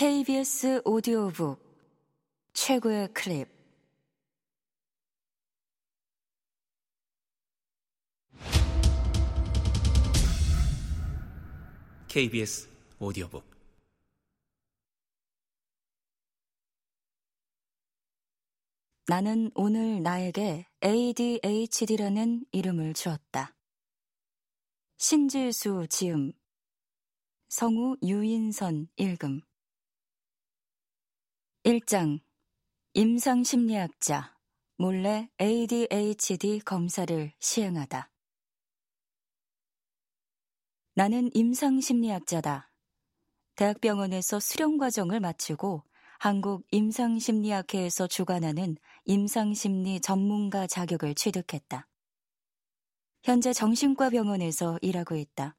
KBS 오디오북 최고의 클립. KBS 오디오북. 나는 오늘 나에게 ADHD라는 이름을 주었다. 신지수 지음. 성우 유인선 읽음 1장 임상심리학자 몰래 ADHD 검사를 시행하다. 나는 임상심리학자다. 대학병원에서 수련과정을 마치고 한국 임상심리학회에서 주관하는 임상심리 전문가 자격을 취득했다. 현재 정신과 병원에서 일하고 있다.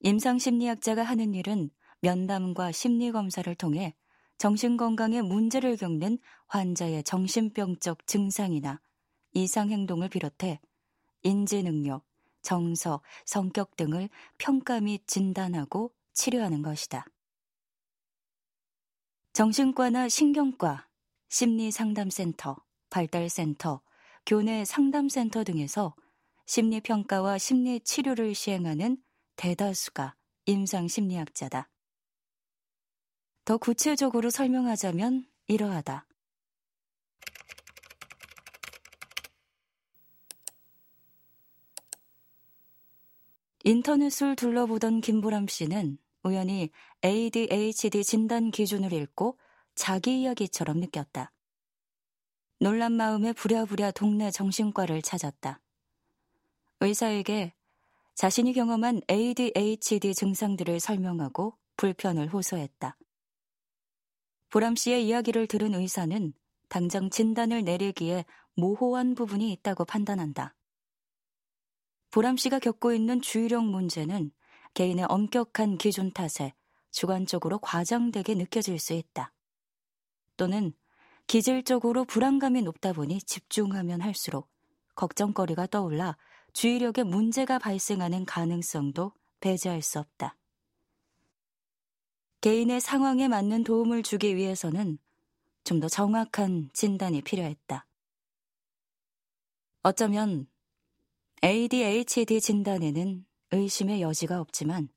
임상심리학자가 하는 일은 면담과 심리검사를 통해 정신건강에 문제를 겪는 환자의 정신병적 증상이나 이상행동을 비롯해 인지능력, 정서, 성격 등을 평가 및 진단하고 치료하는 것이다. 정신과나 신경과, 심리상담센터, 발달센터, 교내 상담센터 등에서 심리평가와 심리치료를 시행하는 대다수가 임상심리학자다. 더 구체적으로 설명하자면 이러하다. 인터넷을 둘러보던 김보람 씨는 우연히 ADHD 진단 기준을 읽고 자기 이야기처럼 느꼈다. 놀란 마음에 부랴부랴 동네 정신과를 찾았다. 의사에게 자신이 경험한 ADHD 증상들을 설명하고 불편을 호소했다. 보람 씨의 이야기를 들은 의사는 당장 진단을 내리기에 모호한 부분이 있다고 판단한다. 보람 씨가 겪고 있는 주의력 문제는 개인의 엄격한 기준 탓에 주관적으로 과장되게 느껴질 수 있다. 또는 기질적으로 불안감이 높다 보니 집중하면 할수록 걱정거리가 떠올라 주의력에 문제가 발생하는 가능성도 배제할 수 없다. 개인의 상황에 맞는 도움을 주기 위해서는 좀 더 정확한 진단이 필요했다. 어쩌면 ADHD 진단에는 의심의 여지가 없지만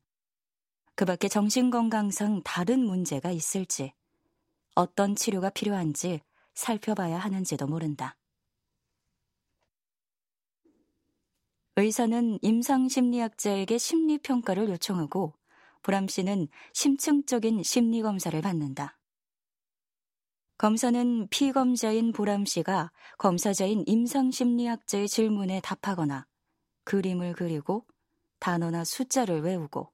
그 밖에 정신건강상 다른 문제가 있을지 어떤 치료가 필요한지 살펴봐야 하는지도 모른다. 의사는 임상심리학자에게 심리평가를 요청하고 보람 씨는 심층적인 심리 검사를 받는다. 검사는 피검자인 보람 씨가 검사자인 임상심리학자의 질문에 답하거나 그림을 그리고 단어나 숫자를 외우고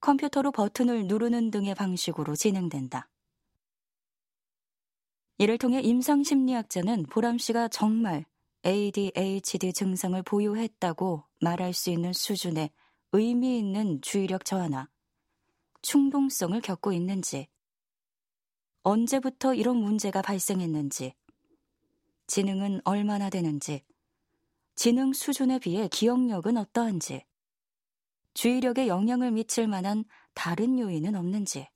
컴퓨터로 버튼을 누르는 등의 방식으로 진행된다. 이를 통해 임상심리학자는 보람 씨가 정말 ADHD 증상을 보유했다고 말할 수 있는 수준의 의미 있는 주의력 저하나 충동성을 겪고 있는지, 언제부터 이런 문제가 발생했는지, 지능은 얼마나 되는지, 지능 수준에 비해 기억력은 어떠한지, 주의력에 영향을 미칠 만한 다른 요인은 없는지,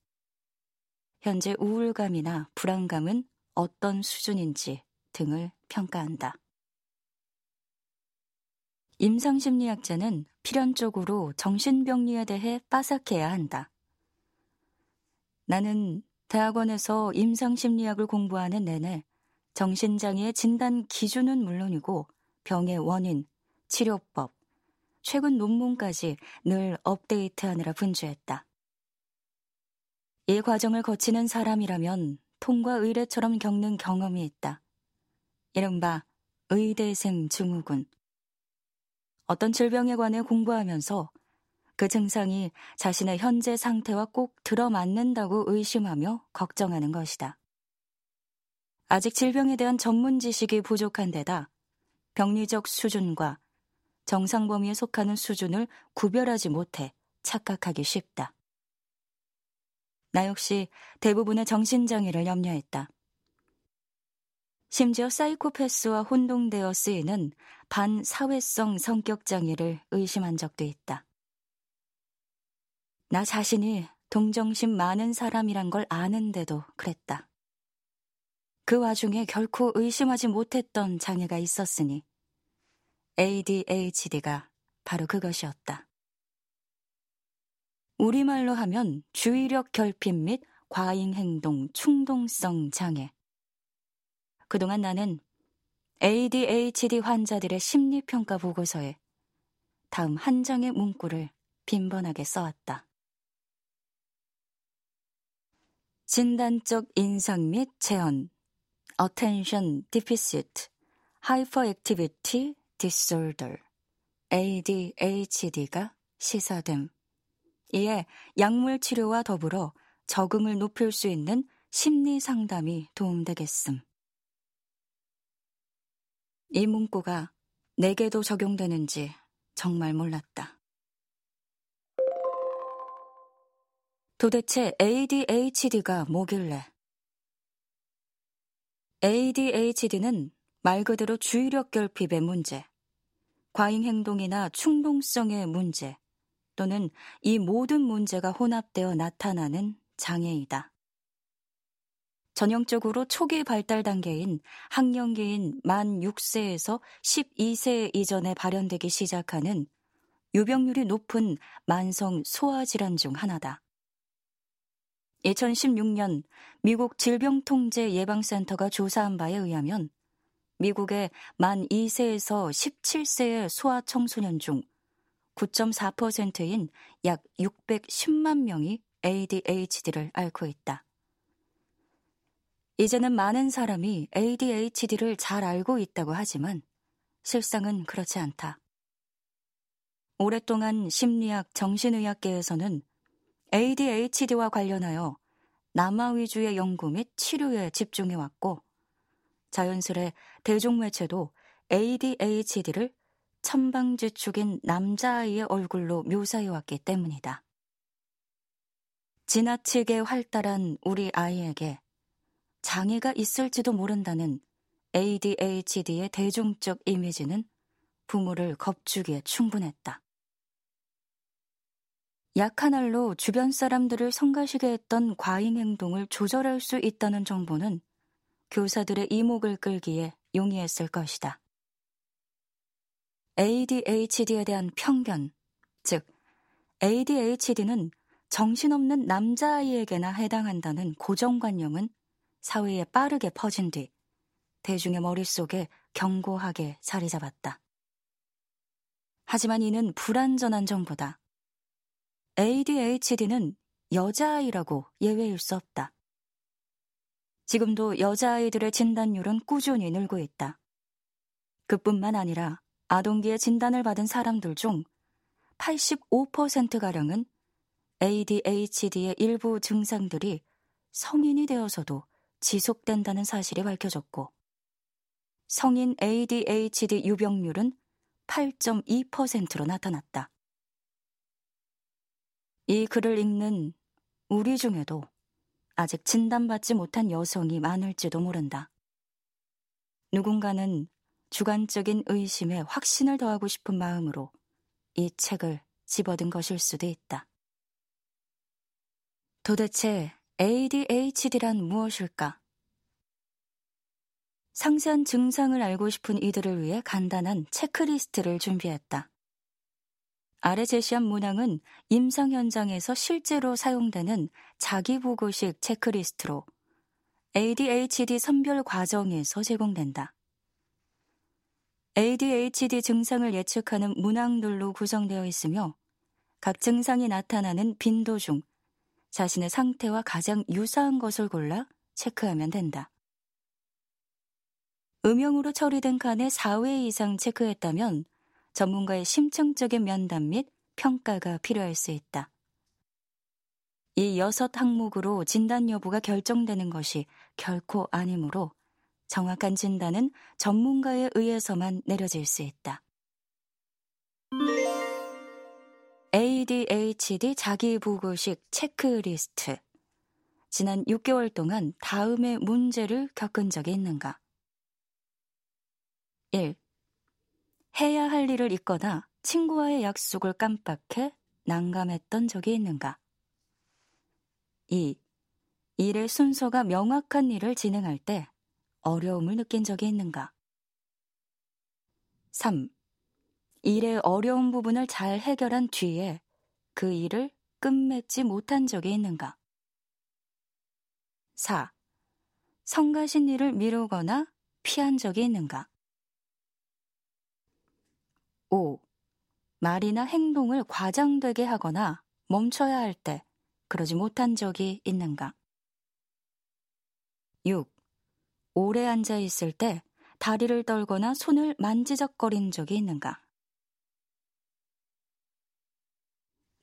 현재 우울감이나 불안감은 어떤 수준인지 등을 평가한다. 임상심리학자는 필연적으로 정신병리에 대해 빠삭해야 한다. 나는 대학원에서 임상심리학을 공부하는 내내 정신장애의 진단 기준은 물론이고 병의 원인, 치료법, 최근 논문까지 늘 업데이트하느라 분주했다. 이 과정을 거치는 사람이라면 통과 의례처럼 겪는 경험이 있다. 이른바 의대생 증후군. 어떤 질병에 관해 공부하면서 그 증상이 자신의 현재 상태와 꼭 들어맞는다고 의심하며 걱정하는 것이다. 아직 질병에 대한 전문 지식이 부족한 데다 병리적 수준과 정상 범위에 속하는 수준을 구별하지 못해 착각하기 쉽다. 나 역시 대부분의 정신장애를 염려했다. 심지어 사이코패스와 혼동되어 쓰이는 반사회성 성격장애를 의심한 적도 있다. 나 자신이 동정심 많은 사람이란 걸 아는데도 그랬다. 그 와중에 결코 의심하지 못했던 장애가 있었으니 ADHD가 바로 그것이었다. 우리말로 하면 주의력 결핍 및 과잉 행동 충동성 장애. 그동안 나는 ADHD 환자들의 심리평가 보고서에 다음 한 장의 문구를 빈번하게 써왔다. 진단적 인상 및 체언, Attention Deficit, Hyperactivity Disorder, ADHD가 시사됨. 이에 약물 치료와 더불어 적응을 높일 수 있는 심리 상담이 도움되겠음. 이 문구가 내게도 적용되는지 정말 몰랐다. 도대체 ADHD가 뭐길래? ADHD는 말 그대로 주의력 결핍의 문제, 과잉 행동이나 충동성의 문제, 또는 이 모든 문제가 혼합되어 나타나는 장애이다. 전형적으로 초기 발달 단계인 학령기인 만 6세에서 12세 이전에 발현되기 시작하는 유병률이 높은 만성 소아질환 중 하나다. 2016년 미국 질병통제예방센터가 조사한 바에 의하면 미국의 만 2세에서 17세의 소아 청소년 중 9.4%인 약 610만 명이 ADHD를 앓고 있다. 이제는 많은 사람이 ADHD를 잘 알고 있다고 하지만 실상은 그렇지 않다. 오랫동안 심리학, 정신의학계에서는 ADHD와 관련하여 남아 위주의 연구 및 치료에 집중해 왔고 자연스레 대중매체도 ADHD를 천방지축인 남자아이의 얼굴로 묘사해 왔기 때문이다. 지나치게 활달한 우리 아이에게 장애가 있을지도 모른다는 ADHD의 대중적 이미지는 부모를 겁주기에 충분했다. 약한 알로 주변 사람들을 성가시게 했던 과잉 행동을 조절할 수 있다는 정보는 교사들의 이목을 끌기에 용이했을 것이다. ADHD에 대한 편견, 즉, ADHD는 정신없는 남자아이에게나 해당한다는 고정관념은 사회에 빠르게 퍼진 뒤 대중의 머릿속에 견고하게 자리 잡았다. 하지만 이는 불완전한 정보다. ADHD는 여자아이라고 예외일 수 없다. 지금도 여자아이들의 진단율은 꾸준히 늘고 있다. 그뿐만 아니라 아동기에 진단을 받은 사람들 중 85%가량은 ADHD의 일부 증상들이 성인이 되어서도 지속된다는 사실이 밝혀졌고, 성인 ADHD 유병률은 8.2%로 나타났다. 이 글을 읽는 우리 중에도 아직 진단받지 못한 여성이 많을지도 모른다. 누군가는 주관적인 의심에 확신을 더하고 싶은 마음으로 이 책을 집어든 것일 수도 있다. 도대체 ADHD란 무엇일까? 상세한 증상을 알고 싶은 이들을 위해 간단한 체크리스트를 준비했다. 아래 제시한 문항은 임상 현장에서 실제로 사용되는 자기보고식 체크리스트로 ADHD 선별 과정에서 제공된다. ADHD 증상을 예측하는 문항들로 구성되어 있으며 각 증상이 나타나는 빈도 중 자신의 상태와 가장 유사한 것을 골라 체크하면 된다. 음영으로 처리된 칸에 4회 이상 체크했다면 전문가의 심층적인 면담 및 평가가 필요할 수 있다. 이 여섯 항목으로 진단 여부가 결정되는 것이 결코 아니므로 정확한 진단은 전문가에 의해서만 내려질 수 있다. ADHD 자기보고식 체크리스트. 지난 6개월 동안 다음의 문제를 겪은 적이 있는가? 1. 해야 할 일을 잊거나 친구와의 약속을 깜빡해 난감했던 적이 있는가? 2. 일의 순서가 명확한 일을 진행할 때 어려움을 느낀 적이 있는가? 3. 일의 어려운 부분을 잘 해결한 뒤에 그 일을 끝맺지 못한 적이 있는가? 4. 성가신 일을 미루거나 피한 적이 있는가? 5. 말이나 행동을 과장되게 하거나 멈춰야 할 때 그러지 못한 적이 있는가? 6. 오래 앉아 있을 때 다리를 떨거나 손을 만지작거린 적이 있는가?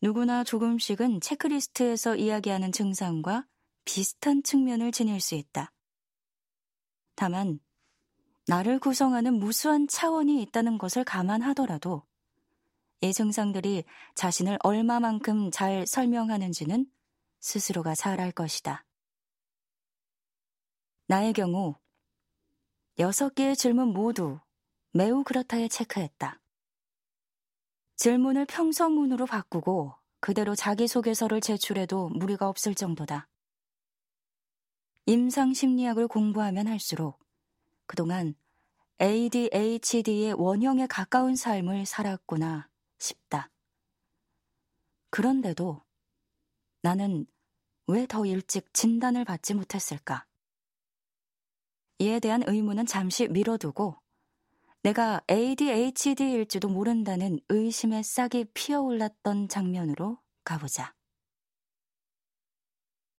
누구나 조금씩은 체크리스트에서 이야기하는 증상과 비슷한 측면을 지닐 수 있다. 다만, 나를 구성하는 무수한 차원이 있다는 것을 감안하더라도 이 증상들이 자신을 얼마만큼 잘 설명하는지는 스스로가 잘 알 것이다. 나의 경우 여섯 개의 질문 모두 매우 그렇다에 체크했다. 질문을 평서문으로 바꾸고 그대로 자기소개서를 제출해도 무리가 없을 정도다. 임상심리학을 공부하면 할수록 그동안 ADHD의 원형에 가까운 삶을 살았구나 싶다. 그런데도 나는 왜 더 일찍 진단을 받지 못했을까? 이에 대한 의문은 잠시 미뤄두고 내가 ADHD일지도 모른다는 의심의 싹이 피어올랐던 장면으로 가보자.